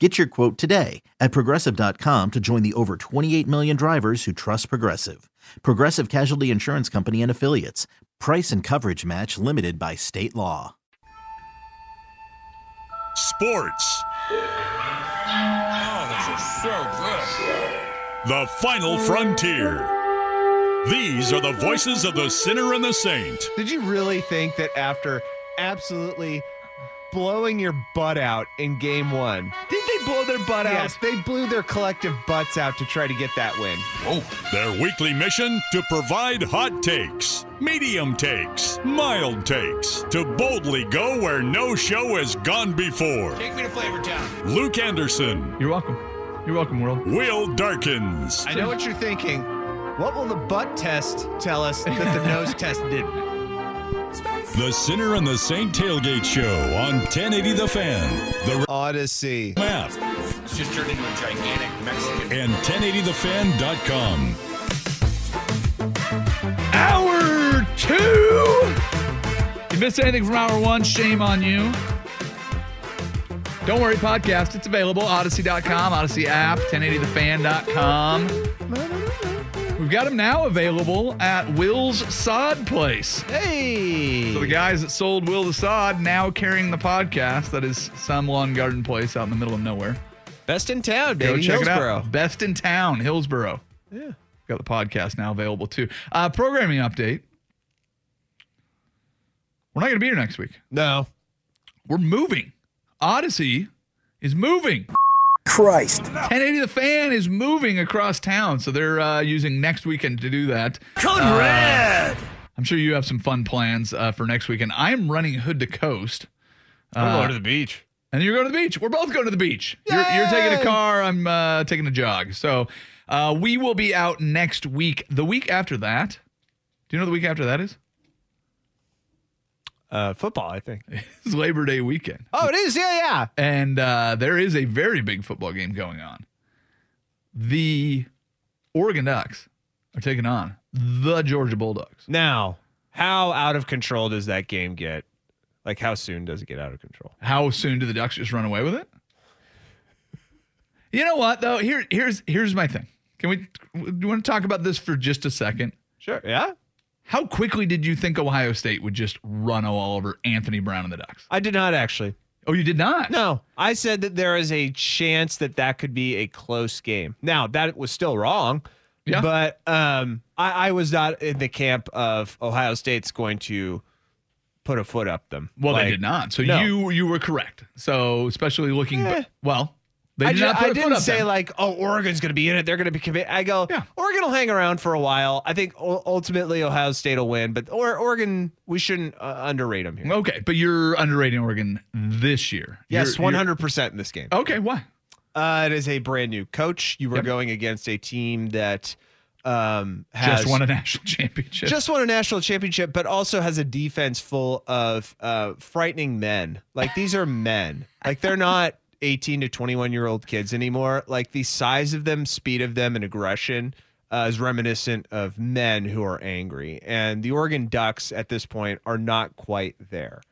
Get your quote today at progressive.com to join the over 28 million drivers who trust Progressive. Progressive Casualty Insurance Company and Affiliates. Price and coverage match limited by state law. Sports. Oh, this is so good. The final frontier. These are the voices of the sinner and the saint. Did you really think that after absolutely blowing your butt out in game one, Did they blow their butt yes, out? they blew their collective butts out to try to get that win? Oh, their weekly mission to provide hot takes, medium takes, mild takes, to boldly go where no show has gone before. Take me to Flavor Town. Luke Anderson, You're welcome. You're welcome, world. Will Darkins, I know what you're thinking. What will the butt test tell us that the nose test didn't? The sinner and the saint tailgate show on 1080 The Fan, the Audacy. map, It's just turned into a gigantic Mexican. and 1080thefan.com. Hour two. You missed anything from hour one? Shame on you. Don't worry, podcast. It's available. Audacy.com, Audacy app, 1080thefan.com. We've got them now available at Will's Sod Place. Hey. So the guys that sold Will the Sod now carrying the podcast. That is some lawn garden place out in the middle of nowhere. Best in town, Go baby. check Hillsboro. it out. Best in town, Hillsboro. Yeah. Got the podcast now available too. Uh, programming update. We're not going to be here next week. No. We're moving. Audacy is moving. Christ. 1080 The Fan is moving across town, so they're uh, using next weekend to do that. Code red. I'm sure you have some fun plans uh, for next weekend. I'm running Hood to Coast. I'm Uh, going to the beach. And you're going to the beach. We're both going to the beach. You're, you're taking a car. I'm uh, taking a jog. So uh, we will be out next week. The week after that. Do you know the week after that is? Uh, football, I think. It's Labor Day weekend. Oh, it is. Yeah, yeah. And uh, there is a very big football game going on. The Oregon Ducks are taking on the Georgia Bulldogs. Now, how out of control does that game get? Like, how soon does it get out of control? How soon do the Ducks just run away with it? You know what though? Here, here's here's my thing. Can we? Do you want to talk about this for just a second? Sure. Yeah. How quickly did you think Ohio State would just run all over Anthony Brown and the Ducks? I did not actually. Oh, you did not. No, I said that there is a chance that that could be a close game. Now, that was still wrong. Yeah. But um, I, I was not in the camp of Ohio State's going to put a foot up them. Well, Like, they did not. So no. you you were correct. So especially looking, Eh. well, they I, did ju- not put I didn't say like, oh, Oregon's going to be in it. They're going to be committed. I go, Yeah. Oregon will hang around for a while. I think ultimately Ohio State will win, but or, Oregon, we shouldn't uh, underrate them here. Okay, but you're underrating Oregon this year. yes, one hundred percent in this game. Okay, why? Uh, it is a brand new coach. You were Yep. going against a team that um, has Just won a national championship. just won a national championship, but also has a defense full of uh, frightening men. Like these are men. Like they're not 18 to 21 year old kids anymore. Like the size of them, speed of them, and aggression uh, is reminiscent of men who are angry. And the Oregon Ducks at this point are not quite there.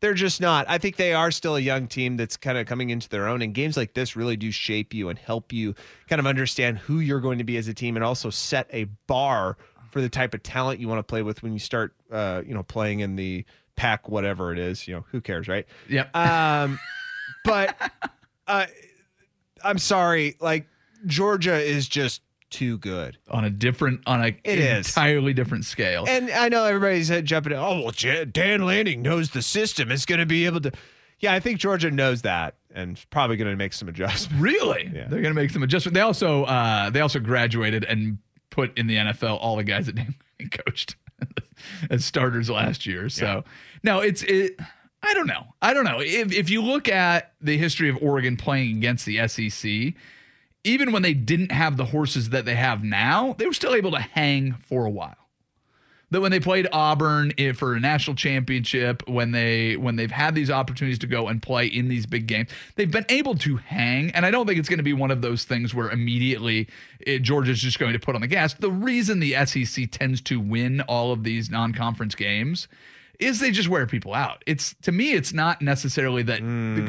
They're just not. I think they are still a young team that's kind of coming into their own. And games like this really do shape you and help you kind of understand who you're going to be as a team and also set a bar for the type of talent you want to play with when you start, uh, you know, playing in the pack, whatever it is. You know, who cares, right? Yep. Um, but uh, I'm sorry, like Georgia is just too good. on a different, on a It is. entirely different scale. And I know everybody's jumping. Oh well, Dan Lanning knows the system. Is going to be able to. Yeah, I think Georgia knows that and probably going to make some adjustments. Really? Yeah. They're going to make some adjustments. They also uh, they also graduated and put in the NFL all the guys that Dan coached as starters last year. So now it's it. I don't know. I don't know. If if you look at the history of Oregon playing against the SEC, even when they didn't have the horses that they have now, they were still able to hang for a while that when they played Auburn for a national championship, when they when they've had these opportunities to go and play in these big games, they've been able to hang. And I don't think it's going to be one of those things where immediately eh, Georgia's just going to put on the gas. The reason the SEC tends to win all of these non-conference games is they just wear people out. It's to me, it's not necessarily that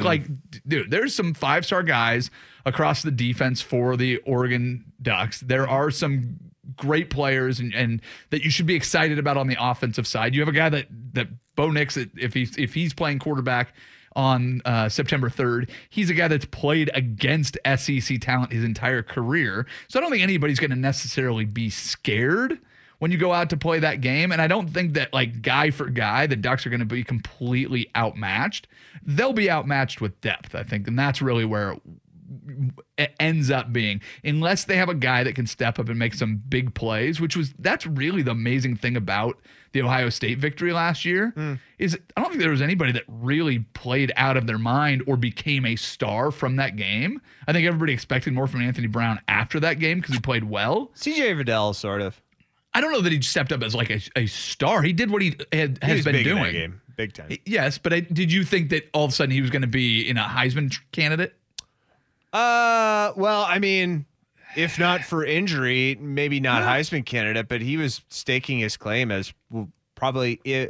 like, dude. There's some five star guys across the defense for the Oregon Ducks. There are some great players and, and that you should be excited about on the offensive side. You have a guy that that Bo Nix, if he's if he's playing quarterback on uh, September 3rd, he's a guy that's played against SEC talent his entire career. So I don't think anybody's going to necessarily be scared when you go out to play that game. And I don't think that like guy for guy, the Ducks are going to be completely outmatched. They'll be outmatched with depth, I think, and that's really where it ends up being unless they have a guy that can step up and make some big plays which was that's really the amazing thing about the ohio state victory last year hmm. is i don't think there was anybody that really played out of their mind or became a star from that game i think everybody expected more from anthony brown after that game because he played well CJ Verdell, sort of. I don't know that he stepped up as like a, a star he did what he had, has was been big in that doing game, big time. yes but I, did you think that all of a sudden he was going to be in a heisman candidate Uh, well, I mean, if not for injury, maybe not Heisman candidate, but he was staking his claim as probably i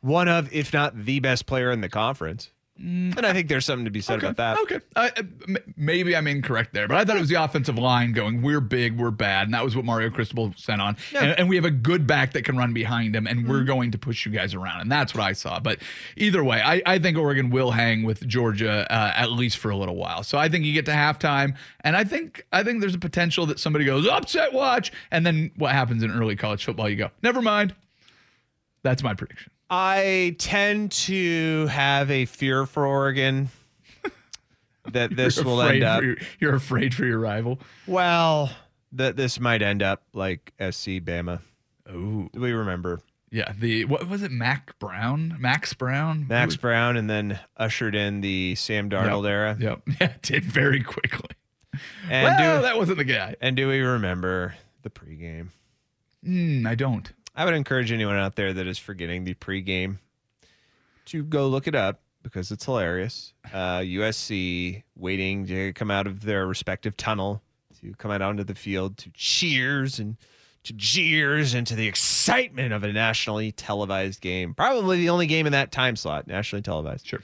one of, if not the best player in the conference. And I think there's something to be said about that. Okay. M- maybe I'm incorrect there, but I thought it was the offensive line going, we're big, we're bad. And that was what Mario Cristobal sent on. And, and we have a good back that can run behind him, and Mm-hmm. we're going to push you guys around. And that's what I saw. But either way, I, I think Oregon will hang with Georgia uh, at least for a little while. So I think you get to halftime, and I think I think there's a potential that somebody goes, upset watch. And then what happens in early college football, you go, never mind. That's my prediction. I tend to have a fear for Oregon that this will end up. your, you're afraid for your rival. Well, that this might end up like SC Bama. Oh, Do we remember Yeah, the what was it? Mac Brown, Max Browne, Max Browne, and then ushered in the Sam Darnold era? Yep, yeah, did very quickly. And well, do that wasn't the guy. and do we remember the pregame? Mm, I don't. I would encourage anyone out there that is forgetting the pregame to go look it up because it's hilarious. Uh, USC waiting to come out of their respective tunnel to come out onto the field to cheers and to jeers and to the excitement of a nationally televised game. Probably the only game in that time slot, nationally televised. Sure.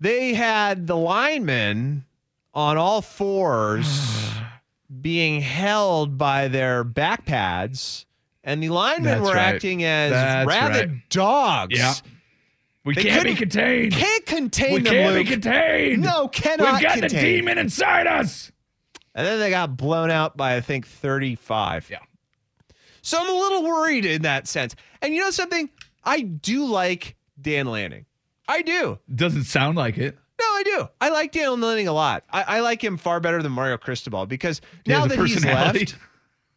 They had the linemen on all fours being held by their back pads, and the linemen That's were right. acting as That's rabid right. dogs. Yeah. We They can't be contained. Can't contain we them, can't Luke. be contained. No, cannot We've got the demon inside us. And then they got blown out by I think 35. Yeah. So I'm a little worried in that sense. And you know something? I do like Dan Lanning. I do. Doesn't sound like it. No, I do. I like Dan Lanning a lot. I, I like him far better than Mario Cristobal because now that he's left.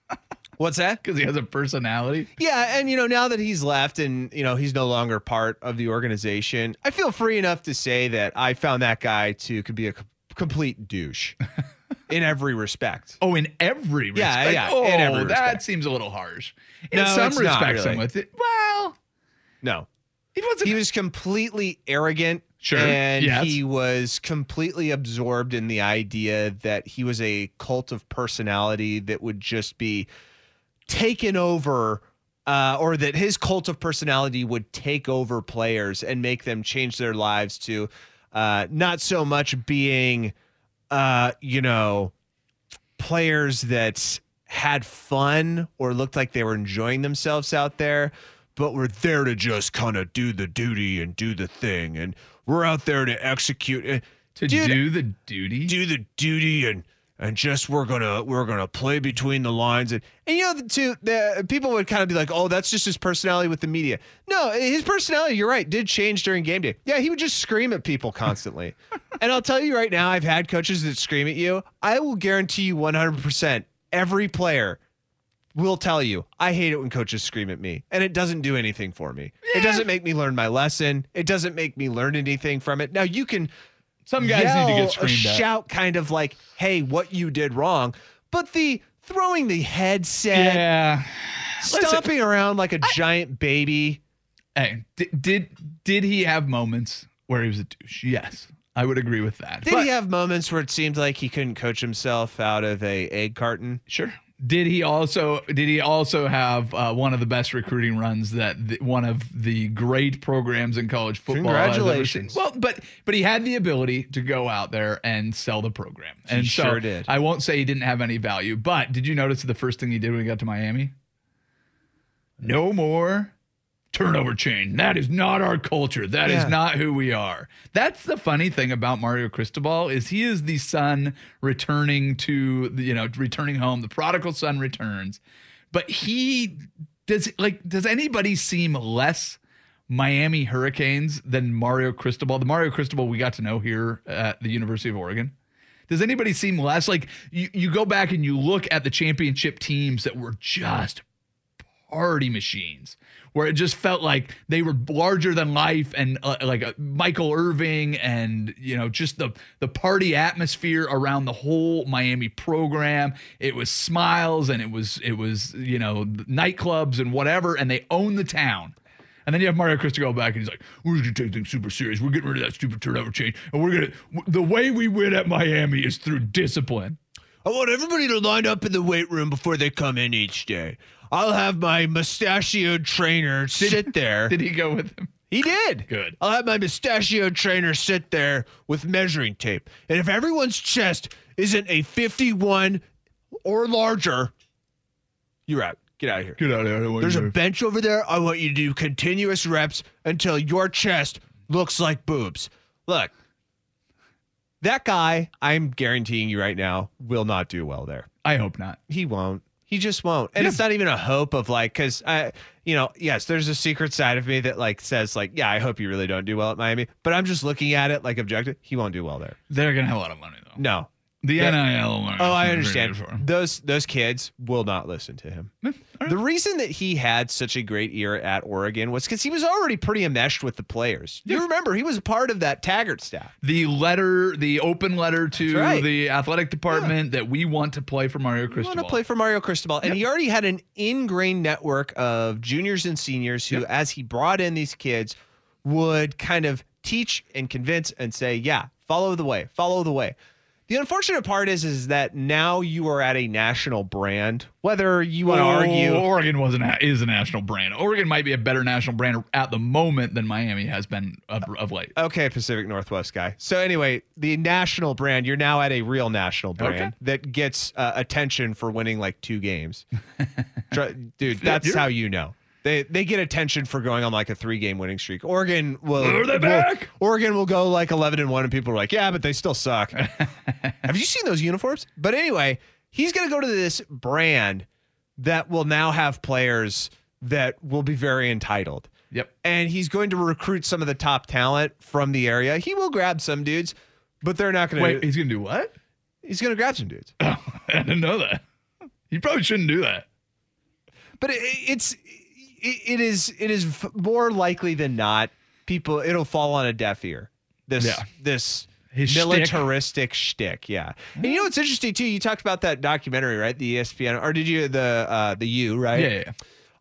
What's that? Because he has a personality. Yeah, and you know, now that he's left and you know he's no longer part of the organization, I feel free enough to say that I found that guy to could be a c- complete douche in every respect. Oh, in every respect. yeah, yeah. Oh, that respect. seems a little harsh. In No, some respects, I'm with it. Well, No, he wasn't. he was completely arrogant. Sure, And yes. he was completely absorbed in the idea that he was a cult of personality that would just be taken over, uh, or that his cult of personality would take over players and make them change their lives to uh, not so much being, uh, you know, players that had fun or looked like they were enjoying themselves out there, but were there to just kind of do the duty and do the thing. And we're out there to execute. Uh, To Dude, do the duty. do the duty and and just we're gonna we're gonna play between the lines. And and you know the two the people would kind of be like oh that's just his personality with the media. No his personality you're right did change during game day. Yeah he would just scream at people constantly. And I'll tell you right now I've had coaches that scream at you. I will guarantee you 100 percent every player will tell you I hate it when coaches scream at me and it doesn't do anything for me. It doesn't make me learn my lesson. It doesn't make me learn anything from it. Now you can Some guys need to get screamed a at. shout kind of like, hey, what you did wrong. But the throwing the headset, Yeah. stomping around like a giant baby. Hey, did, did did he have moments where he was a douche? Yes, I would agree with that. Did But- he have moments where it seemed like he couldn't coach himself out of a egg carton? Sure. Did he also did he also have uh, one of the best recruiting runs that the, one of the great programs in college football? has ever seen? Congratulations. Well, but but he had the ability to go out there and sell the program, and so sure did. I won't say he didn't have any value, but did you notice the first thing he did when he got to Miami? No more turnover chain. That is not our culture. That is Yeah. not who we are. That's the funny thing about Mario Cristobal is he is the son returning to the, you know returning home. The prodigal son returns, but he does like does anybody seem less Miami Hurricanes than Mario Cristobal? The Mario Cristobal we got to know here at the University of Oregon. Does anybody seem less like you, you go back and you look at the championship teams that were just party machines where it just felt like they were larger than life and uh, like uh, Michael Irvin and you know just the the party atmosphere around the whole Miami program it was smiles and it was it was you know nightclubs and whatever and they own the town and then you have Mario Cristobal back and he's like, "We're gonna take things super serious. We're getting rid of that stupid turnover chain, and we're gonna. The way we win at Miami is through discipline." I want everybody to line up in the weight room before they come in each day. I'll have my mustachioed trainer sit there. Did he go with him? He did. Good. I'll have my mustachioed trainer sit there with measuring tape. And if everyone's chest isn't a 51 or larger, you're out. Get out of here. Get out of here! I don't want There's a bench over there. I want you to do continuous reps until your chest looks like boobs. Look, that guy, I'm guaranteeing you right now, will not do well there. I hope not. He won't. He just won't. And Yeah. it's not even a hope of like, because I, you know, yes, there's a secret side of me that like says like, yeah, I hope you really don't do well at Miami. But I'm just looking at it like objective. He won't do well there. They're gonna have a lot of money though. No. The Yeah. NIL. Oh, I understand. Those those kids will not listen to him. The reason that he had such a great year at Oregon was because he was already pretty enmeshed with the players. You remember he was a part of that Taggart staff. The letter, the open letter to right. the athletic department that we want to play for Mario I want to play for Mario Cristobal, and he already had an ingrained network of juniors and seniors who, Yep. as he brought in these kids, would kind of teach and convince and say, "Yeah, follow the way, follow the way." The unfortunate part is, is that now you are at a national brand. Whether you want to argue, Oregon was a, is a national brand. Oregon might be a better national brand at the moment than Miami has been of, of late. Okay, Pacific Northwest guy. So anyway, the national brand, you're now at a real national brand Okay. that gets uh, attention for winning like two games. Dude, that's how you know. They they get attention for going on like a three game winning streak. Oregon will Are they will- Oregon will go like 11 and 1 and people are like, "Yeah, but they still suck." Have you seen those uniforms? But anyway, he's going to go to this brand that will now have players that will be very entitled Yep. and he's going to recruit some of the top talent from the area. He will grab some dudes, but they're not going to. Wait, to. he's gonna do what? He's going to grab some dudes. Oh, I didn't know that. You probably shouldn't do that. But it, it's it, it is it is more likely than not people it'll fall on a deaf ear. This Yeah. this His militaristic shtick. Yeah. And you know what's interesting too? You talked about that documentary, right? The ESPN, or did you the uh, the U, right? Yeah, yeah, yeah.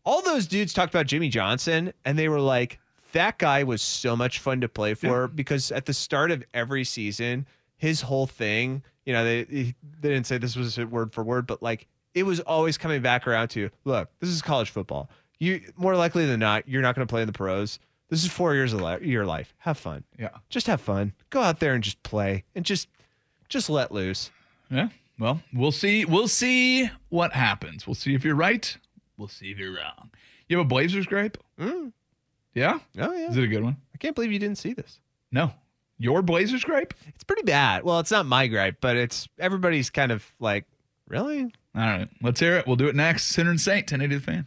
all those dudes talked about Jimmy Johnson and they were like, that guy was so much fun to play for because at the start of every season, his whole thing, you know, they they didn't say this was word for word, but like it was always coming back around to look, this is college football. You more likely than not, you're not going to play in the pros. This is four years of li- your life. Have fun. Yeah. Just have fun. Go out there and just play and just just let loose. Yeah. Well, we'll see. We'll see what happens. We'll see if you're right. We'll see if you're wrong. You have a Blazers grape? Mm. Yeah. Oh yeah. Is it a good one? I can't believe you didn't see this. No. Your Blazers gripe? It's pretty bad. Well, it's not my gripe, but it's everybody's kind of like, really? All right, let's hear it. We'll do it next. Sinner and Saint, 1080 the fan.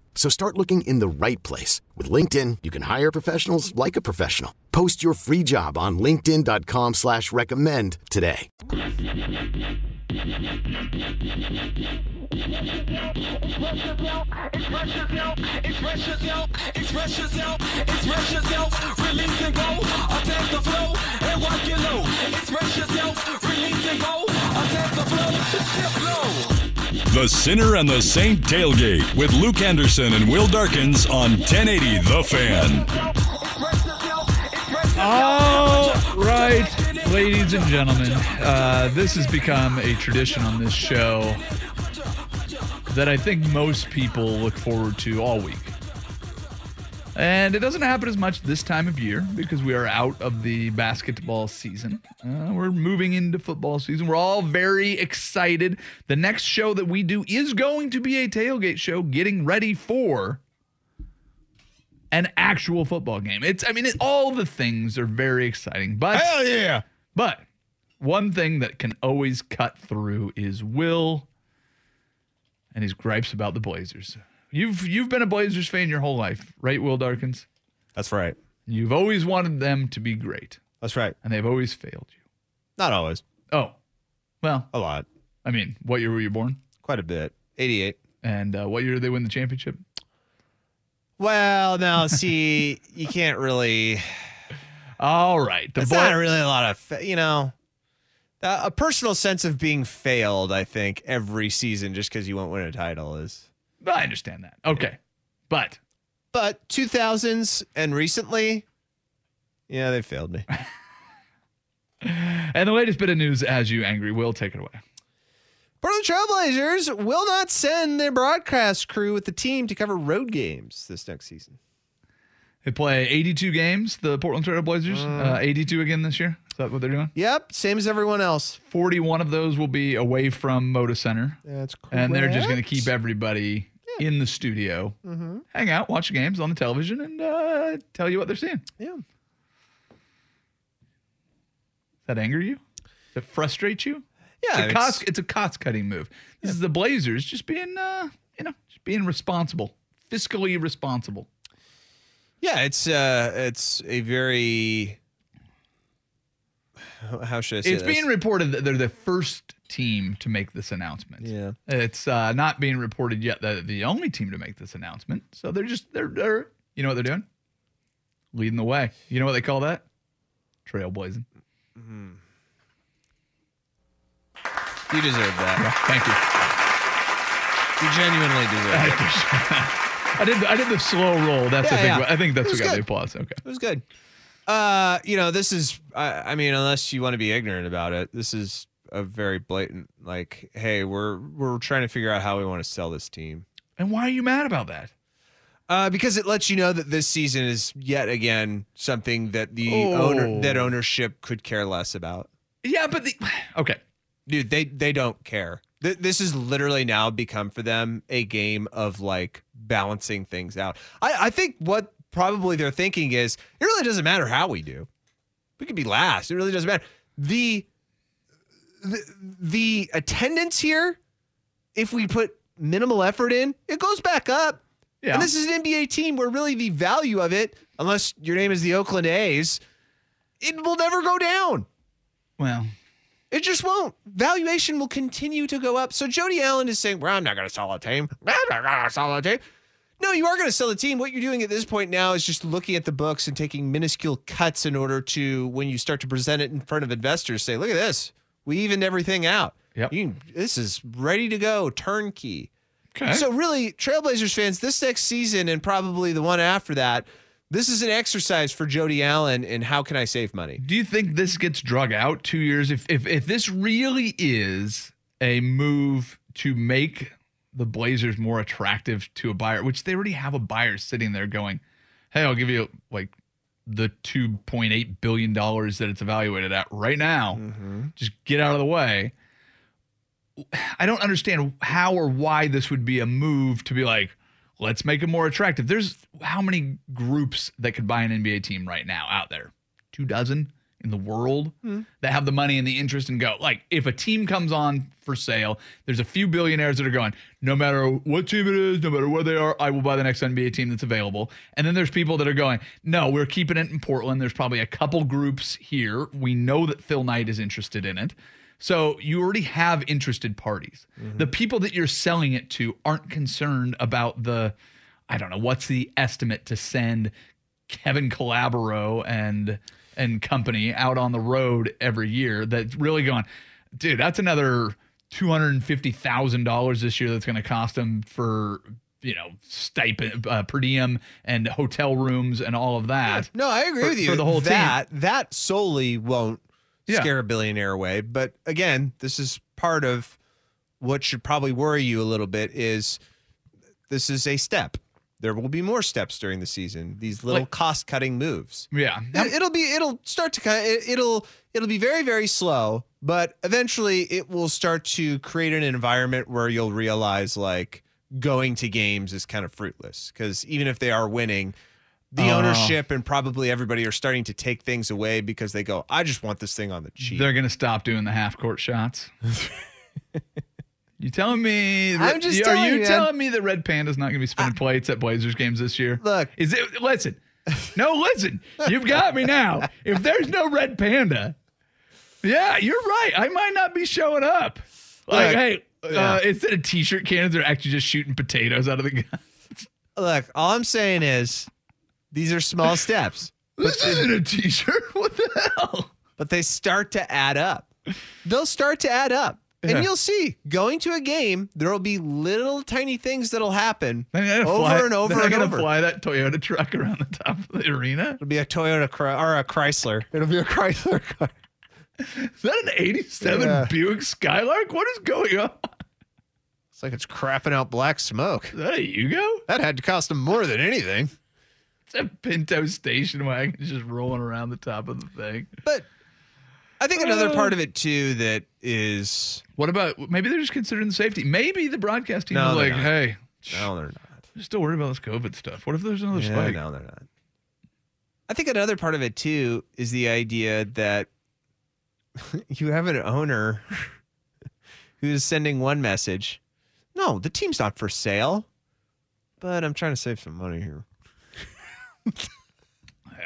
So start looking in the right place. With LinkedIn, you can hire professionals like a professional. Post your free job on linkedin.com slash recommend today. Express yourself, express yourself, express yourself, release and go, attack the flow and walk it low. Express yourself, release and go, attack the flow, step low. The Sinner and the Saint Tailgate with Luke Anderson and Will Darkins on 1080 The Fan. All right, ladies and gentlemen, uh, this has become a tradition on this show that I think most people look forward to all week. And it doesn't happen as much this time of year because we are out of the basketball season. Uh, we're moving into football season. We're all very excited. The next show that we do is going to be a tailgate show getting ready for an actual football game. It's, I mean, it, all the things are very exciting. But, Hell yeah. but one thing that can always cut through is Will and his gripes about the Blazers. You've you've been a Blazers fan your whole life, right, Will Darkins? That's right. You've always wanted them to be great, That's right. and they've always failed you. Not always. Oh, well, A lot. I mean, what year were you born? Quite a bit. 88. And uh, what year did they win the championship? Well, now, see, you can't really. All right, the It's Bla- not really a lot of, fa- you know, uh, a personal sense of being failed, I think, every season just because you won't win a title is. I understand that. Okay, but But 2000s and recently, yeah, they failed me. and the latest bit of news, as you angry, Will take it away. Portland Trailblazers will not send their broadcast crew with the team to cover road games this next season. They play 82 games. The Portland Trail Blazers, uh, 82 again this year. Is that what they're doing? Yep, same as everyone else. 41 of those will be away from Moda Center. That's correct. and they're just going to keep everybody in the studio, hang out, watch games on the television, and uh, tell you what they're seeing. Does Yeah. that anger you? Does it frustrate you? Yeah, it's a cost. It's a cost cutting move. This is the Blazers just being, uh, you know, just being responsible, fiscally responsible. Yeah, it's uh it's a very how should I say It's this? being reported that they're the first team to make this announcement. Yeah. It's uh, not being reported yet that the only team to make this announcement. So they're just they're they're you know what they're doing? Leading the way. You know what they call that? Trailblazing. You deserve that. Thank you. You genuinely deserve it. I did I did the slow roll. That's Yeah, I think yeah. I think that's It what was got the good. applause. Okay. It was good. Uh, you know, this is I, I mean, unless you want to be ignorant about it, this is a very blatant like, hey, we're we're trying to figure out how we want to sell this team. And why are you mad about that? Uh, because it lets you know that this season is yet again something that the Oh. owner that ownership could care less about. Yeah, but the okay. Dude, they they don't care. Th- this has literally now become for them a game of like balancing things out. I, I think what probably they're thinking is it really doesn't matter how we do. We could be last. It really doesn't matter. The the, the attendance here, if we put minimal effort in, it goes back up. Yeah. And this is an NBA team where really the value of it, unless your name is the Oakland A's, it will never go down. Well, It just won't. Valuation will continue to go up. So Jody Allen is saying, well, I'm not going to sell a team. I'm not going to sell a team. No, you are going to sell a team. What you're doing at this point now is just looking at the books and taking minuscule cuts in order to, when you start to present it in front of investors, say, look at this. We evened everything out. Yep. You, this is ready to go, turnkey. okay. So really, Trailblazers fans, this next season and probably the one after that, this is an exercise for Jody Allen in how can I save money. Do you think this gets drug out two years? If if if this really is a move to make the Blazers more attractive to a buyer, which they already have a buyer sitting there going, "Hey, I'll give you like the two point eight billion dollars that it's evaluated at right now. Mm-hmm. Just get out of the way." I don't understand how or why this would be a move to be like, let's make it more attractive. There's how many groups that could buy an NBA team right now out there? Two dozen in the world that have the money and the interest and go. Like, if a team comes on for sale, there's a few billionaires that are going, no matter what team it is, no matter where they are, I will buy the next NBA team that's available. And then there's people that are going, no, we're keeping it in Portland. There's probably a couple groups here. We know that Phil Knight is interested in it. So you already have interested parties. Mm-hmm. The people that you're selling it to aren't concerned about the, I don't know, what's the estimate to send Kevin Calabro and and company out on the road every year. That's really going, dude. That's another two hundred and fifty thousand dollars this year. That's going to cost them for you know stipend, uh, per diem, and hotel rooms and all of that. No, I agree For- with you. for the whole team. that that solely won't Yeah. scare a billionaire away. But again, this is part of what should probably worry you a little bit. Is this is a step? There will be more steps during the season. These little Like- cost cutting moves. Yeah. It, it'll be it'll start to kind it, it'll it'll be very very slow, but eventually it will start to create an environment where you'll realize like going to games is kind of fruitless because even if they are winning, the Oh. ownership and probably everybody are starting to take things away because they go, I just want this thing on the cheap. They're going to stop doing the half court shots. you telling me? I'm just are telling you you, telling me that Red Panda's not going to be spinning plates at Blazers games this year? Look. is it? Listen, no, listen. You've got me now. If there's no Red Panda, yeah, you're right. I might not be showing up. Like, Look, hey, yeah. uh, instead of t-shirt cannons, they're actually just shooting potatoes out of the gun. Look, all I'm saying is these are small steps, This isn't a t-shirt. What the hell? but they start to add up. They'll start to add up. Yeah. And you'll see, going to a game, there will be little tiny things that'll happen They're over fly, and over they're and gonna over. fly that Toyota truck around the top of the arena. It'll be a Toyota or a Chrysler. It'll be a Chrysler car. Is that an 87 Yeah. Buick Skylark? What is going on? It's like it's crapping out black smoke. Is that a Yugo? That had to cost them more than anything. It's a Pinto station wagon just rolling around the top of the thing. But I think another Uh. part of it too that is What about maybe they're just considering the safety? Maybe the broadcast team No, is they're like, not. hey, no, they're not. I'm still worried about this COVID stuff. What if there's another Yeah, spike? no, they're not. I think another part of it too is the idea that you have an owner who's sending one message. No, the team's not for sale, but I'm trying to save some money here.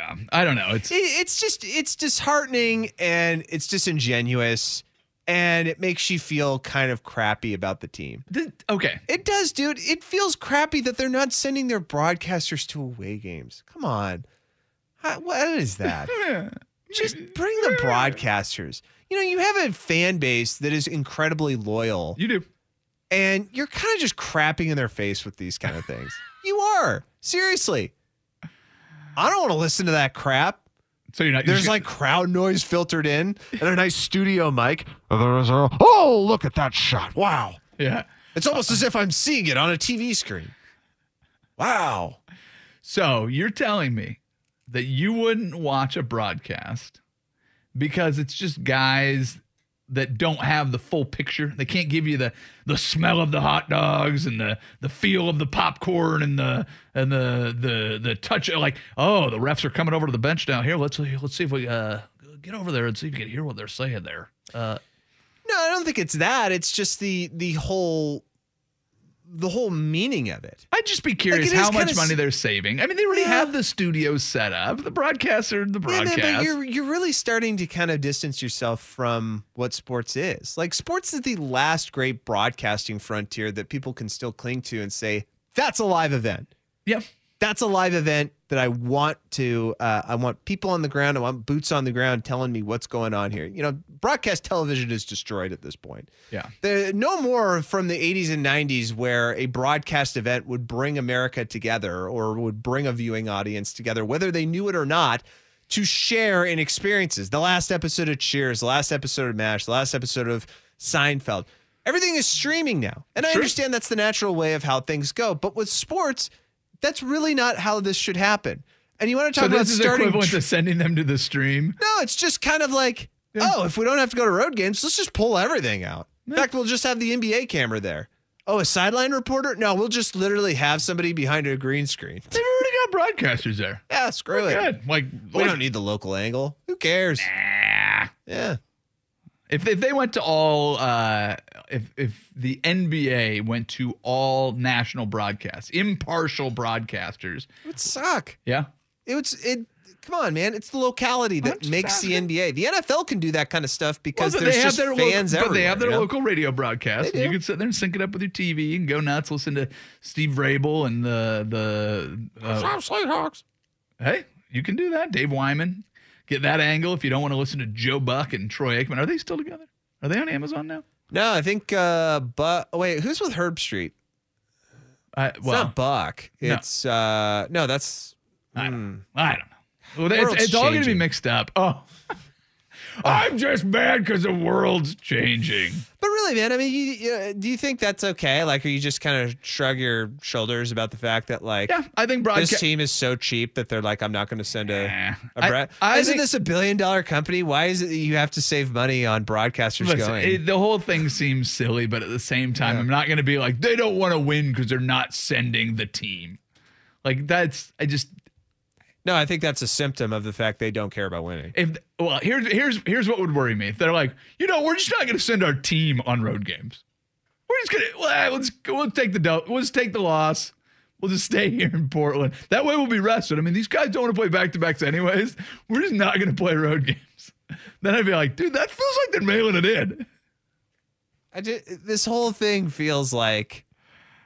Yeah, I don't know. It's It- It's just it's disheartening and it's disingenuous and it makes you feel kind of crappy about the team. th- okay. It does, dude. It feels crappy that they're not sending their broadcasters to away games. Come on. How- what is that? Just bring the broadcasters. You know, you have a fan base that is incredibly loyal, You do. and you're kind of just crapping in their face with these kind of things. you are. Seriously. I don't want to listen to that crap. So you're not. There's just- like crowd noise filtered in and a nice studio mic. And there's a, oh, look at that shot. Wow. yeah. It's almost as if I'm seeing it on a TV screen. Wow. So you're telling me that you wouldn't watch a broadcast because it's just guys that don't have the full picture. They can't give you the the smell of the hot dogs and the the feel of the popcorn and the and the the the touch like oh the refs are coming over to the bench down here. Let's let's see if we uh get over there and see if you can hear what they're saying there. Uh, No, I don't think it's that. It's just the the whole the whole meaning of it. I'd just be curious is how much money they're saving. I mean, they already Yeah. have the studios set up. The broadcaster, the Yeah, man, broadcast. but you're you're really starting to kind of distance yourself from what sports is. Like sports is the last great broadcasting frontier that people can still cling to and say that's a live event. Yep. That's a live event that I want to. Uh, I want people on the ground. I want boots on the ground telling me what's going on here. You know, broadcast television is destroyed at this point. Yeah. The, no more from the 80s and 90s where a broadcast event would bring America together or would bring a viewing audience together, whether they knew it or not, to share in experiences. The last episode of Cheers, the last episode of MASH, the last episode of Seinfeld. Everything is streaming now. And I Sure. understand that's the natural way of how things go. But with sports, that's really not how this should happen. And you want to so talk about this is starting equivalent tr- to sending them to the stream. no, it's just kind of like, oh, if we don't have to go to road games, let's just pull everything out. In fact, we'll just have the NBA camera there. Oh, a sideline reporter? No, we'll just literally have somebody behind a green screen. They've already got broadcasters there. Yeah, screw it. Good. Like We don't need the local angle. Who cares? Nah. Yeah. If if they went to all uh if if the NBA went to all national broadcasts, impartial broadcasters, It would suck. yeah. It would it come on, man. It's the locality that makes the. NBA. The NFL can do that kind of stuff because Well, there's they have just their fans local, but they have their you know? local radio broadcast. You can sit there and sync it up with your TV and go nuts. Listen to Steve Raible and the the. Uh, Seahawks. hey, you can do that. Dave Wyman, get that angle if you don't want to listen to Joe Buck and Troy Aikman. Are they still together? Are they on Amazon now? No, I think uh but oh, wait, who's with Herbstreit? Uh, It's well, not Buck. no. It's uh no, that's I hmm. don't, I don't know. Well, it's, it's all going to be mixed up. Oh. Oh. I'm just mad because the world's changing. But really, man, I mean, you, you, uh, do you think that's okay? Like, are you just kind of shrug your shoulders about the fact that, like, Yeah, I think this team is so cheap that they're like, I'm not going to send a, Nah. a Isn't think- this a billion dollar company? Why is it that you have to save money on broadcasters Listen, going? it- the whole thing seems silly, but at the same time, I'm not going to be like they don't want to win because they're not sending the team. Like that's I just no, I think that's a symptom of the fact they don't care about winning. if well here's here's here's what would worry me if they're like you know we're just not going to send our team on road games. We're just gonna well, eh, let's we'll take the we'll just take the loss. We'll just stay here in Portland. That way we'll be rested. I mean, these guys don't want to play back to backs anyways. We're just not going to play road games. Then I'd be like, dude, that feels like they're mailing it in. I just, this whole thing feels like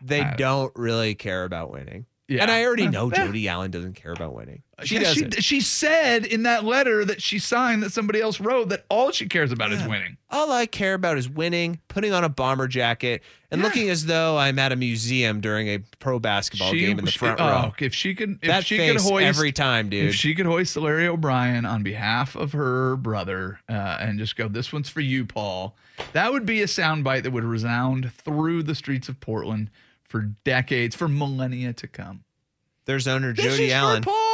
they don't really care about winning. Yeah. And I already eh, know Yeah. Jody Allen doesn't care about winning. She Yeah, doesn't. She, she said in that letter that she signed that somebody else wrote that all she cares about is winning. All I care about is winning, putting on a bomber jacket, and Yeah. looking as though I'm at a museum during a pro basketball She- game in the she- front oh, row. if she could, if that she face could hoist every time, dude. If she could hoist Larry O'Brien on behalf of her brother uh, and just go, "This one's for you, Paul," that would be a soundbite that would resound through the streets of Portland for decades, for millennia to come. There's owner This Jody is for Allen. Paul.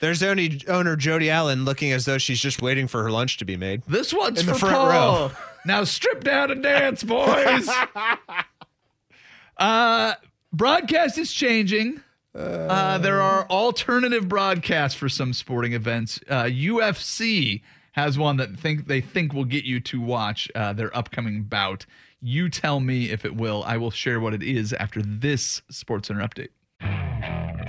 There's only owner Jody Allen looking as though she's just waiting for her lunch to be made. This one's In for the front Paul. row. Now strip down and dance, boys. uh, broadcast is changing. Uh, there are alternative broadcasts for some sporting events. Uh, UFC has one that think they think will get you to watch uh, their upcoming bout. You tell me if it will. I will share what it is after this Sports Center update.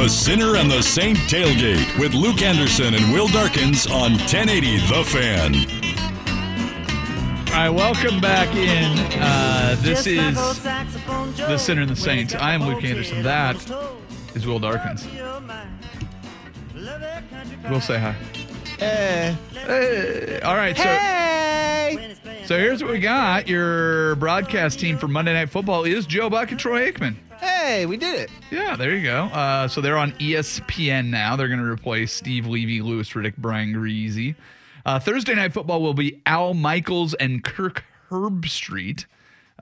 The Sinner and the Saint Tailgate with Luke Anderson and Will Darkins on 1080 The Fan. All right, welcome back in. Uh, this is The Sinner and the Saint. I am Luke Anderson. That is Will Darkins. We'll say hi. Hey. Hey. All right, so. Hey. So here's what we got. Your broadcast team for Monday Night Football is Joe Buck and Troy Aikman. Hey, we did it. Yeah, there you go. Uh, so they're on ESPN now. They're going to replace Steve Levy, Louis Riddick, Brian Griese. Uh, Thursday Night Football will be Al Michaels and Kirk Herbstreit.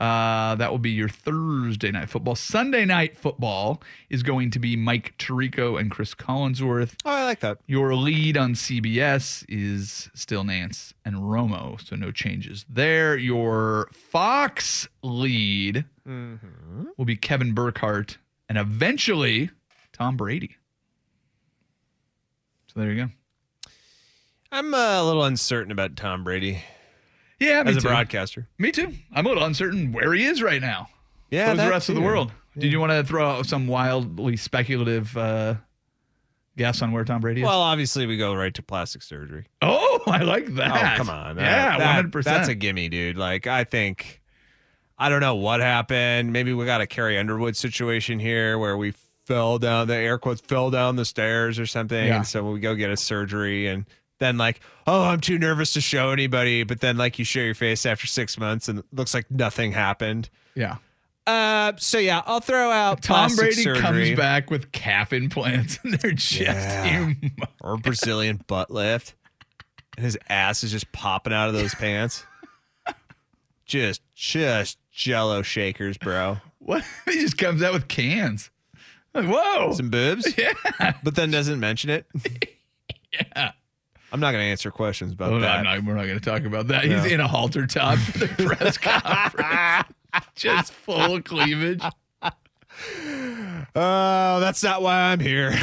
Uh, that will be your Thursday Night Football. Sunday Night Football is going to be Mike Tirico and Chris Collinsworth. Oh, I like that. Your lead on CBS is still Nance and Romo, so no changes there. Your Fox lead Mm-hmm. will be Kevin Burkhardt and eventually Tom Brady. So there you go. I'm a little uncertain about Tom Brady Yeah, me as a too. broadcaster. Me too. I'm a little uncertain where he is right now. Yeah, so the rest of the too. world. Did you want to throw out some wildly speculative uh, guess on where Tom Brady is? Well, obviously, we go right to plastic surgery. oh, I like that. Oh, come on. That- yeah, 100%. That's a gimme, dude. Like, I think, I don't know what happened. Maybe we got a Carrie Underwood situation here where we fell down the air quotes, fell down the stairs or something. Yeah. And so we go get a surgery and then like, oh, I'm too nervous to show anybody. But then like you show your face after six months and it looks like nothing happened. yeah. Uh, so yeah, I'll throw out Tom Brady surgery comes back with calf implants and they're just Yeah. or Brazilian butt lift, and his ass is just popping out of those pants. Just, just Jello shakers, bro. What? He just comes out with cans. Like, whoa. Some boobs, yeah. but then doesn't mention it. Yeah. I'm not going to answer questions about Oh, that. Not, we're not going to talk about that. No. He's in a halter top for the press conference. Just full of cleavage. Oh, that's not why I'm here.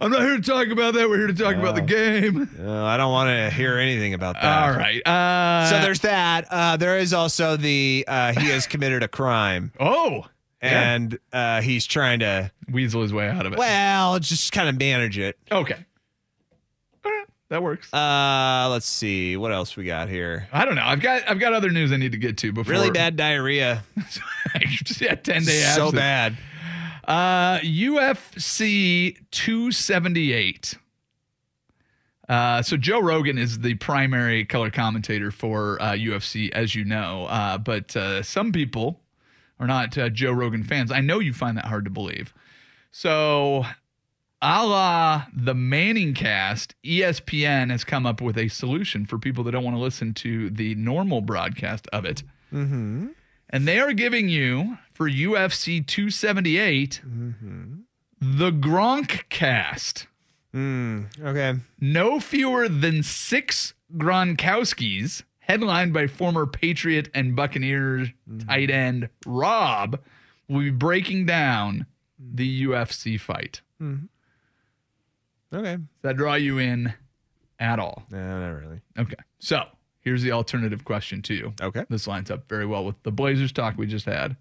I'm not here to talk about that. We're here to talk about the game. No, I don't want to hear anything about that. All right. Uh, So there's that. Uh, there is also the uh, he has committed a crime oh, yeah. and uh, he's trying to weasel his way out of it. well just kind of manage it. okay. That works. Uh, let's see what else we got here. I don't know. I've got I've got other news I need to get to before. Really bad diarrhea. yeah, ten day so absence. bad. Uh, UFC 278. Uh, so Joe Rogan is the primary color commentator for uh, UFC, as you know. Uh, but uh, some people are not uh, Joe Rogan fans. I know you find that hard to believe. So, a la the Manning cast, ESPN has come up with a solution for people that don't want to listen to the normal broadcast of it. Mm-hmm. And they are giving you for UFC 278 the Gronk cast. Mm, okay. No fewer than six Gronkowskis, headlined by former Patriot and Buccaneers tight end Rob, will be breaking down the UFC fight. Okay. Does that draw you in at all? No, not really. Okay. So here's the alternative question to you. Okay. This lines up very well with the Blazers talk we just had.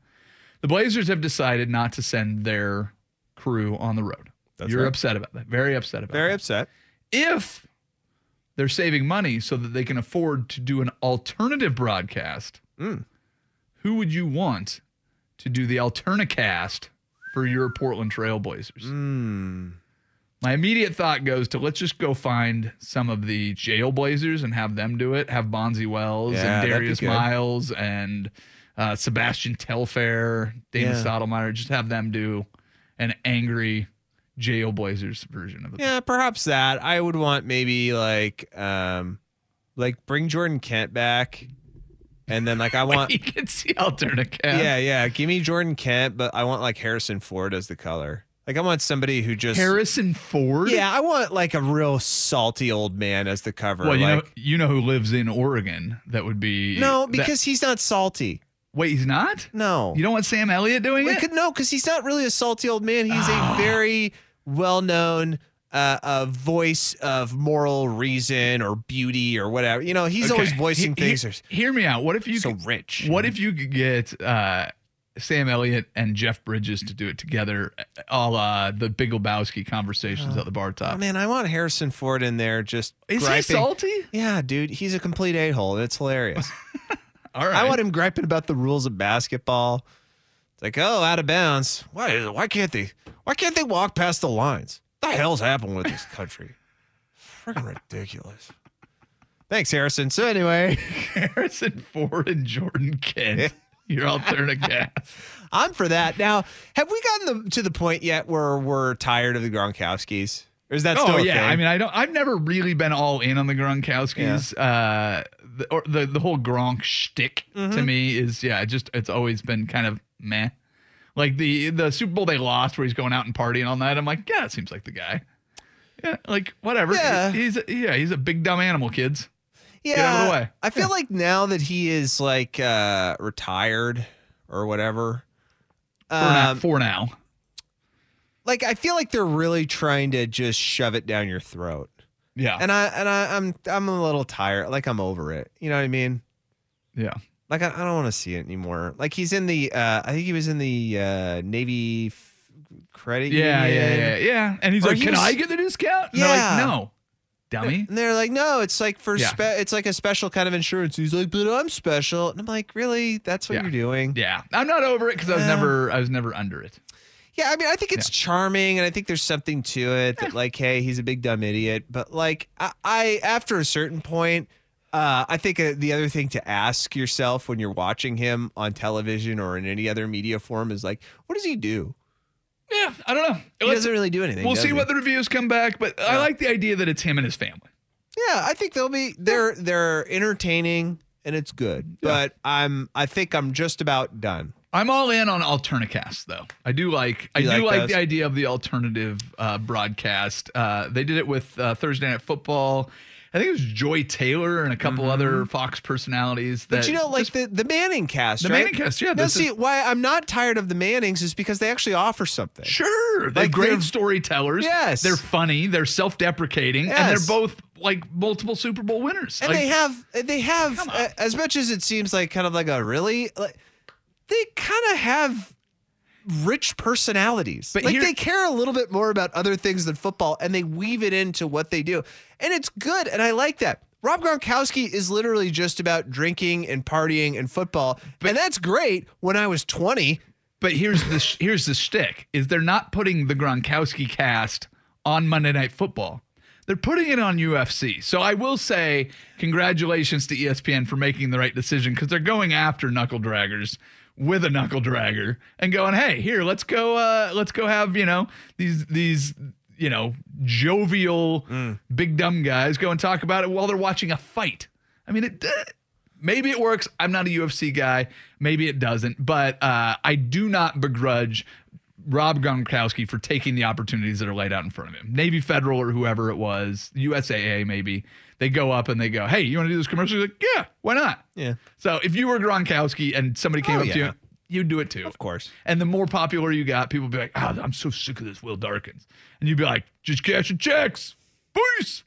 The Blazers have decided not to send their crew on the road. That's You're right. upset about that. Very upset about that. Very that. upset. If they're saving money so that they can afford to do an alternative broadcast, Mm. who would you want to do the alternicast for your Portland Trailblazers? Mm. My immediate thought goes to let's just go find some of the Jailblazers and have them do it. Have Bonzi Wells Yeah, and Darius. Miles and uh, Sebastian Telfair, David Yeah. Just have them do an angry Jailblazers version of it. Yeah, perhaps that. I would want maybe like um like bring Jordan Kent back and then like I want you can see alternate cast. yeah yeah give me Jordan Kent, but I want like Harrison Ford as the color. Like I want somebody who just Harrison Ford. yeah I want like a real salty old man as the cover. Well, you know, you know who lives in Oregon? That would be no that- because he's not salty. wait, he's not. No, You don't want Sam Elliott doing We it? could no, because he's not really a salty old man. He's Ah. a very well-known uh, uh, voice of moral reason or beauty or whatever. You know, he's always voicing he- he- things. that are hear me out. What if you so could, rich. What if you could get uh, Sam Elliott and Jeff Bridges to do it together, a la the Big Lebowski conversations oh. at the bar top? Oh man, I want Harrison Ford in there. Just Is he salty? Yeah, dude, he's a complete a hole. It's hilarious. All right. I want him griping about the rules of basketball. It's like, oh, out of bounds. Why? is it- Why can't they? Why can't they walk past the lines? What the hell's happened with this country? Freaking ridiculous. Thanks, Harrison. So anyway, Harrison Ford and Jordan Kent. Your alternate cast. I'm for that. Now, have we gotten the, to the point yet where we're tired of the Gronkowskis? Or is that still oh yeah, thing? I mean, I don't. I've never really been all in on the Gronkowskis. Uh, the, or the the whole Gronk shtick to Mhm. me is yeah, it just it's always been kind of meh. Like the the Super Bowl they lost, where he's going out and partying all night. I'm like, yeah, it seems like the guy. Yeah, like whatever. Yeah. he's a, yeah, he's a big dumb animal, kids. Yeah, Get out of the way. I feel like now that he is like uh, retired or whatever, For, now, um, for now, like I feel like they're really trying to just shove it down your throat. yeah, And I and I, I'm I'm a little tired. Like I'm over it. You know what I mean? yeah. Like I, I don't want to see it anymore. Like he's in the uh, I think he was in the uh, Navy credit Yeah, yeah, union. yeah, yeah. And he's Or like, he "Can was- I get the discount?" And they're like, Yeah. no, dummy. And they're like, no, it's like for Yeah. spe- it's like a special kind of insurance. He's like, but I'm special. And I'm like, really? That's what Yeah. you're doing? Yeah, I'm not over it because I was never, I was never under it. Yeah, I mean, I think it's charming, and I think there's something to it that, like, hey, he's a big dumb idiot. But like, I, I after a certain point, uh, I think uh, the other thing to ask yourself when you're watching him on television or in any other media form is like, what does he do? Yeah, I don't know. He Let's- doesn't really do anything. We'll does see he? what the reviews come back, but I like the idea that it's him and his family. Yeah, I think they'll be they're they're entertaining and it's good. But I'm I think I'm just about done. I'm all in on Alternicast, though. I do like I You do like like, those? the idea of the alternative uh, broadcast. Uh, they did it with uh, Thursday Night Football. I think it was Joy Taylor and a couple other Fox personalities. That Mm-hmm. But you know, like the, the Manning cast, The right? Manning cast, yeah, Now, see, is- why I'm not tired of the Mannings is because they actually offer something. Sure, they're Like, great they're- storytellers. Yes. they're funny. They're self-deprecating, and they're both like multiple Super Bowl winners. And Like, they have they have uh, as much as it seems like kind of like a really like they kind of have rich personalities. But like here- they care a little bit more about other things than football and they weave it into what they do. And it's good and I like that. Rob Gronkowski is literally just about drinking and partying and football. and that's great when I was 20. But here's the sh- here's the shtick: is they're not putting the Gronkowski cast on Monday Night Football. They're putting it on UFC. So I will say congratulations to ESPN for making the right decision because they're going after knuckle draggers with a knuckle dragger and going, hey, here, let's go, uh, let's go have you know these these you know jovial big dumb guys go and talk about it while they're watching a fight. I mean, it. Maybe it works. I'm not a UFC guy. Maybe it doesn't. But uh, I do not begrudge Rob Gronkowski for taking the opportunities that are laid out in front of him. Navy Federal or whoever it was, USAA maybe. They go up and they go, "Hey, you want to do this commercial?" He's like, "Yeah, why not?" Yeah. So if you were Gronkowski and somebody came Oh, up to you, you'd do it too. Of course. And the more popular you got, people would be like, "Oh, I'm so sick of this Will Darkins," and you'd be like, "Just cashing checks, peace."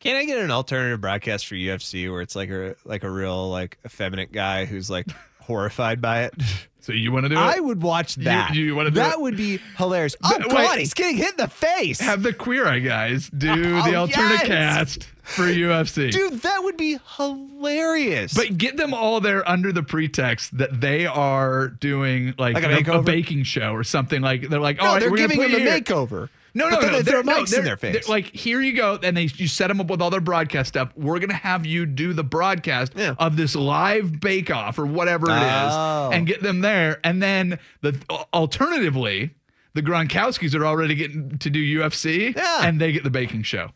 Can I get an alternative broadcast for UFC where it's like a like a real like effeminate guy who's like horrified by it? So you want to do it? I would watch that. you wanna do that it? would be hilarious. Oh But God, wait. he's getting hit in the face. Have the Queer Eye guys do Oh, the alternate yes. cast for UFC. Dude, that would be hilarious. But get them all there under the pretext that they are doing like, Like a a, makeover? baking show or something. Like they're like, no, right, they're giving him a makeover. No, no, But no. they throw they're- no, mics in they're- their face. Like here you go, and they you set them up with all their broadcast stuff. We're gonna have you do the broadcast Yeah. of this live bake off or whatever it is, Oh. and get them there. And then the alternatively, the Gronkowskis are already getting to do UFC, Yeah. and they get the baking show.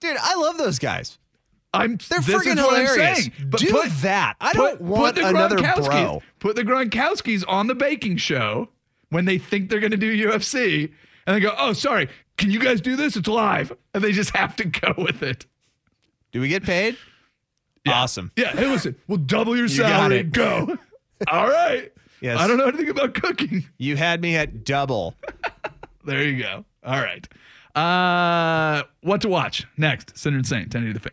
Dude, I love those guys. I'm They're this freaking is what I'm hilarious. saying. But Do put, that. I put- don't want another bro. Put the Gronkowskis on the baking show when they think they're going to do UFC, and they go, "Oh, sorry, can you guys do this? It's live," and they just have to go with it. Do we get paid? Awesome. Yeah. Hey, listen, we'll double your salary. it. Go. All right. Yes. I don't know anything about cooking. You had me at double. There you go. All right. Uh, what to watch next? Sinner and Saint, 10 to the fan.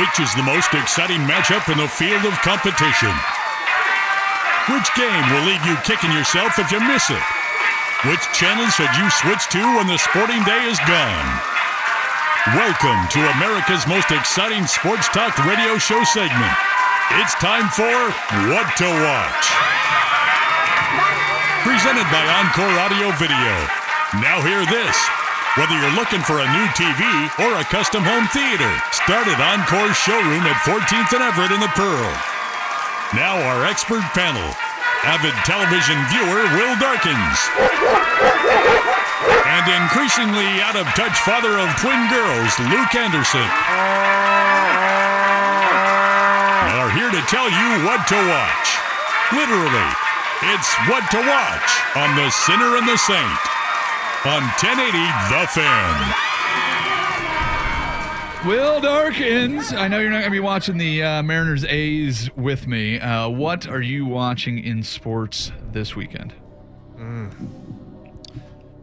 Which is the most exciting matchup in the field of competition? Which game will leave you kicking yourself if you miss it? Which channel should you switch to when the sporting day is gone? Welcome to America's most exciting sports talk radio show segment. It's time for What to Watch. Presented by Encore Audio Video. Now hear this. Whether you're looking for a new TV or a custom home theater, start at Encore's showroom at 14th and Everett in the Pearl. Now our expert panel. Avid television viewer Will Darkins. And increasingly out of touch father of twin girls, Luke Anderson. Are here to tell you what to watch. Literally, it's what to watch on The Sinner and the Saint on 1080 The Fan. Will Darkins, I know you're not going to be watching the uh, Mariners A's with me. Uh, what are you watching in sports this weekend? I'm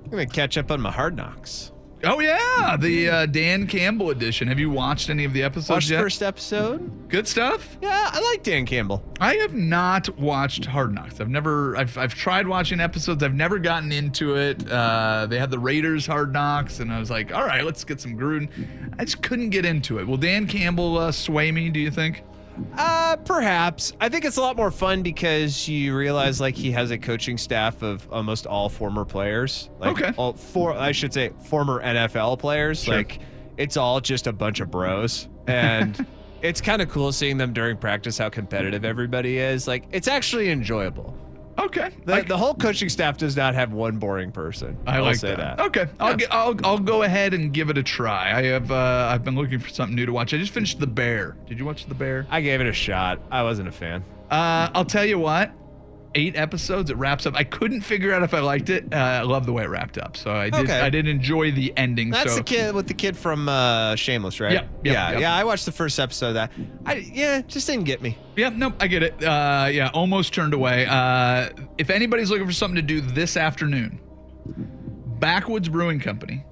gonna catch up on my hard knocks. Oh yeah, the uh, Dan Campbell edition. Have you watched any of the episodes Watched yet? first episode. Good stuff. Yeah, I like Dan Campbell. I have not watched Hard Knocks. I've never. I've, I've tried watching episodes. I've never gotten into it. Uh, they had the Raiders Hard Knocks, and I was like, all right, let's get some Gruden. I just couldn't get into it. Will Dan Campbell uh, sway me? Do you think? Uh, perhaps. I think it's a lot more fun because you realize like he has a coaching staff of almost all former players. Like Okay. All four, I should say, former NFL players. Sure. Like it's all just a bunch of bros, and it's kind of cool seeing them during practice how competitive everybody is. Like it's actually enjoyable. Okay. The, the whole coaching staff does not have one boring person. I I'll like say that. that. Okay, I'll, get, I'll I'll go ahead and give it a try. I have uh, I've been looking for something new to watch. I just finished The Bear. Did you watch The Bear? I gave it a shot. I wasn't a fan. Uh, I'll tell you what. Eight episodes. It wraps up. I couldn't figure out if I liked it. Uh, I love the way it wrapped up. So I did. Okay. I did enjoy the ending. That's so the kid with the kid from uh, Shameless, right? Yep, yep, yeah, yep. yeah. I watched the first episode of that. I yeah, just didn't get me. Yep, nope, I get it. Uh, yeah, almost turned away. Uh, if anybody's looking for something to do this afternoon, Backwoods Brewing Company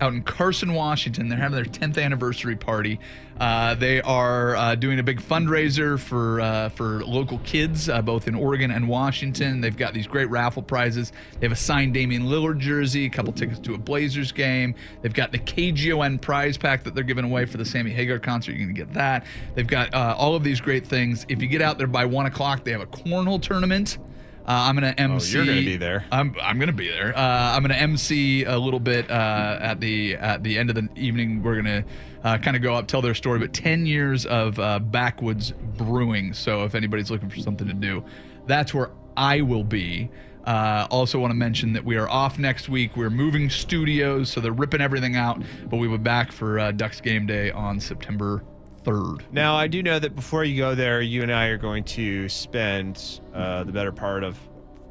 out in Carson, Washington, they're having their 10th anniversary party. Uh, they are uh, doing a big fundraiser for uh, for local kids, uh, both in Oregon and Washington. They've got these great raffle prizes. They have a signed Damian Lillard jersey, a couple tickets to a Blazers game. They've got the KGON prize pack that they're giving away for the Sammy Hagar concert. You're to get that. They've got uh, all of these great things. If you get out there by one o'clock, they have a cornhole tournament. Uh, I'm gonna MC. Oh, you're gonna be there. I'm I'm gonna be there. Uh, I'm gonna MC a little bit uh, at the at the end of the evening. We're gonna uh, kind of go up, tell their story. But 10 years of uh, backwoods brewing. So if anybody's looking for something to do, that's where I will be. Uh, also, want to mention that we are off next week. We're moving studios, so they're ripping everything out. But we'll be back for uh, Ducks game day on September 3rd. Now, I do know that before you go there, you and I are going to spend uh, the better part of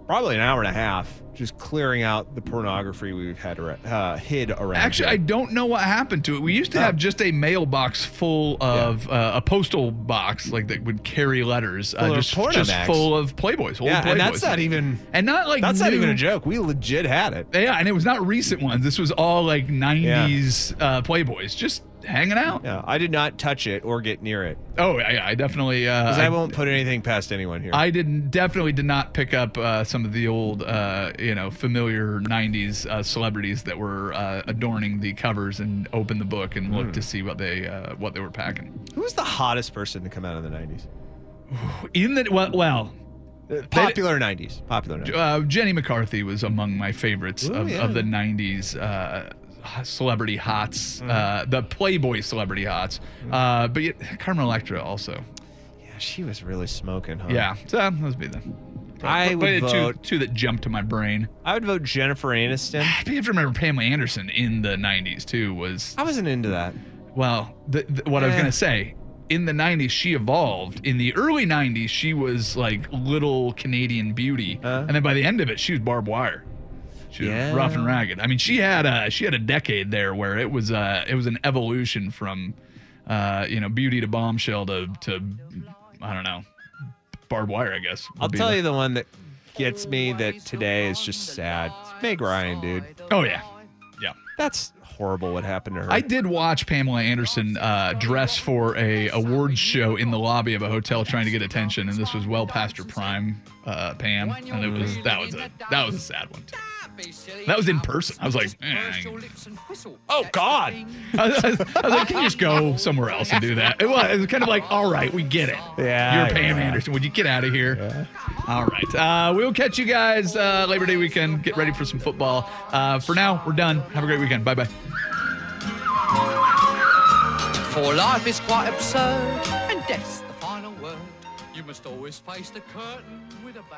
probably an hour and a half just clearing out the pornography we've had uh, hid around. Actually, I don't know what happened to it. We used to have just a mailbox full of uh, a postal box like that would carry letters, uh, Full of just porno just full of Playboys. old yeah, and that's not even and not like that's not even a joke. We legit had it. Yeah, and it was not recent ones. This was all like '90s uh, Playboys. Just hanging out. Yeah, I did not touch it or get near it Oh, I, I definitely. Uh, because I, won't put anything past anyone here. I didn't definitely did not pick up uh, some of the old, uh, you know, familiar '90s uh, celebrities that were uh, adorning the covers and open the book and look Hmm. to see what they uh, what they were packing. Who was the hottest person to come out of the '90s? In the well, well Popular '90s. Popular. 90s. uh, Jenny McCarthy was among my favorites Ooh, of, yeah. of the '90s uh, celebrity hots, uh, the Playboy celebrity hots. Uh, but yet, Carmen Electra also. Yeah, she was really smoking. Huh? Yeah, so those would be them. I But- would but two, vote- two that jumped to my brain. I would vote Jennifer Aniston. You have to remember Pamela Anderson in the '90s too was I wasn't into that. well. The, the- what I was Eh. gonna say. In the '90s, she evolved. In the early '90s, she was like little Canadian beauty, Uh. and then by the end of it, she was barbed wire. She was Yeah. rough and ragged. I mean, she had a she had a decade there where it was uh it was an evolution from, uh you know, beauty to bombshell to to I don't know, barbed wire. I guess. I'll tell the- you the one that gets me that today is just sad. It's Meg Ryan, dude. Oh yeah, yeah. That's horrible what happened to her. I did watch Pamela Anderson uh, dress for a awards show in the lobby of a hotel trying to get attention, and this was well past her prime, uh, Pam, and it was that was a that was a sad one too. That was in person. I was like, eh. oh God. I was, I was like, can you just go somewhere else and do that? It was, it was kind of like, all right, we get it. Yeah, you're Pam yeah. Anderson. Would you get out of here? All right, uh, we'll catch you guys uh, Labor Day weekend. Get ready for some football. Uh, for now, we're done. Have a great weekend. Bye bye. For life is quite absurd, and death's the final word. You must always face the curtain with a bow.